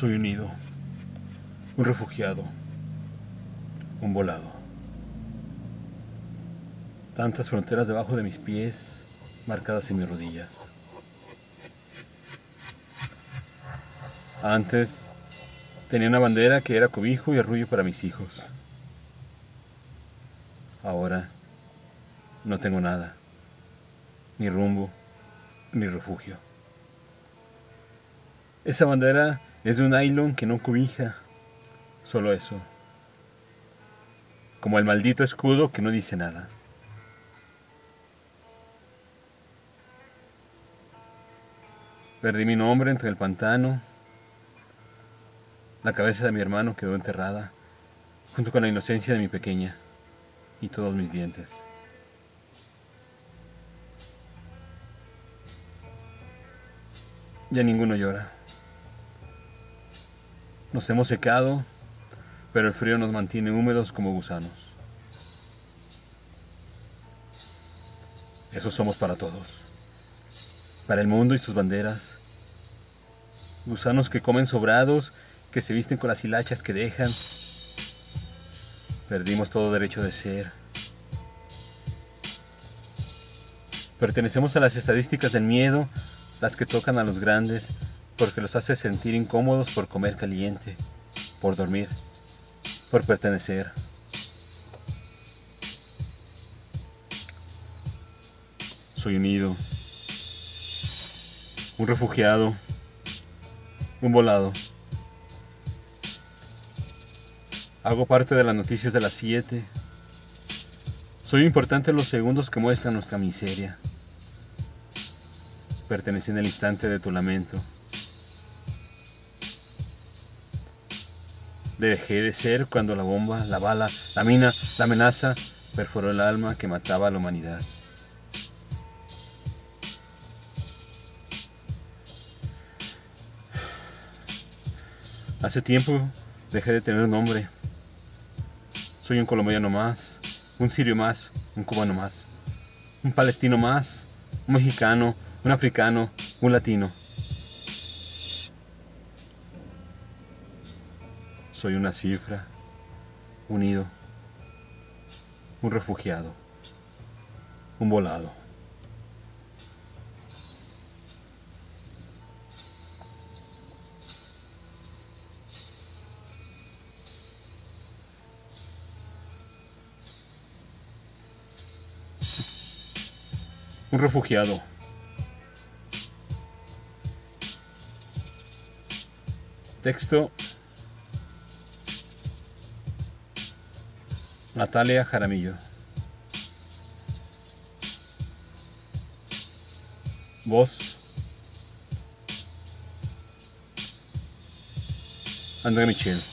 Soy un un refugiado, un volado. Tantas fronteras debajo de mis pies, marcadas en mis rodillas. Antes tenía una bandera que era cobijo y arrullo para mis hijos. Ahora no tengo nada, ni rumbo, ni refugio. Esa bandera es de un nylon que no cobija, solo eso. Como el maldito escudo que no dice nada. Perdí mi nombre entre el pantano. La cabeza de mi hermano quedó enterrada, junto con la inocencia de mi pequeña y todos mis dientes. Ya ninguno llora. Nos hemos secado, pero el frío nos mantiene húmedos como gusanos. Eso somos para todos. Para el mundo y sus banderas. Gusanos que comen sobrados, que se visten con las hilachas que dejan. Perdimos todo derecho de ser. Pertenecemos a las estadísticas del miedo, las que tocan a los grandes, porque los hace sentir incómodos por comer caliente, por dormir, por pertenecer. Soy unido, un refugiado, un volado. Hago parte de las noticias de las 7. Soy importante en los segundos que muestran nuestra miseria. Pertenecí en el instante de tu lamento. Dejé de ser cuando la bomba, la bala, la mina, la amenaza perforó el alma que mataba a la humanidad. Hace tiempo dejé de tener nombre. Soy un colombiano más, un sirio más, un cubano más, un palestino más, un mexicano, un africano, un latino. Soy una cifra, unido, un refugiado, un volado. Un refugiado. Texto Natalia Jaramillo. Voz André Michel.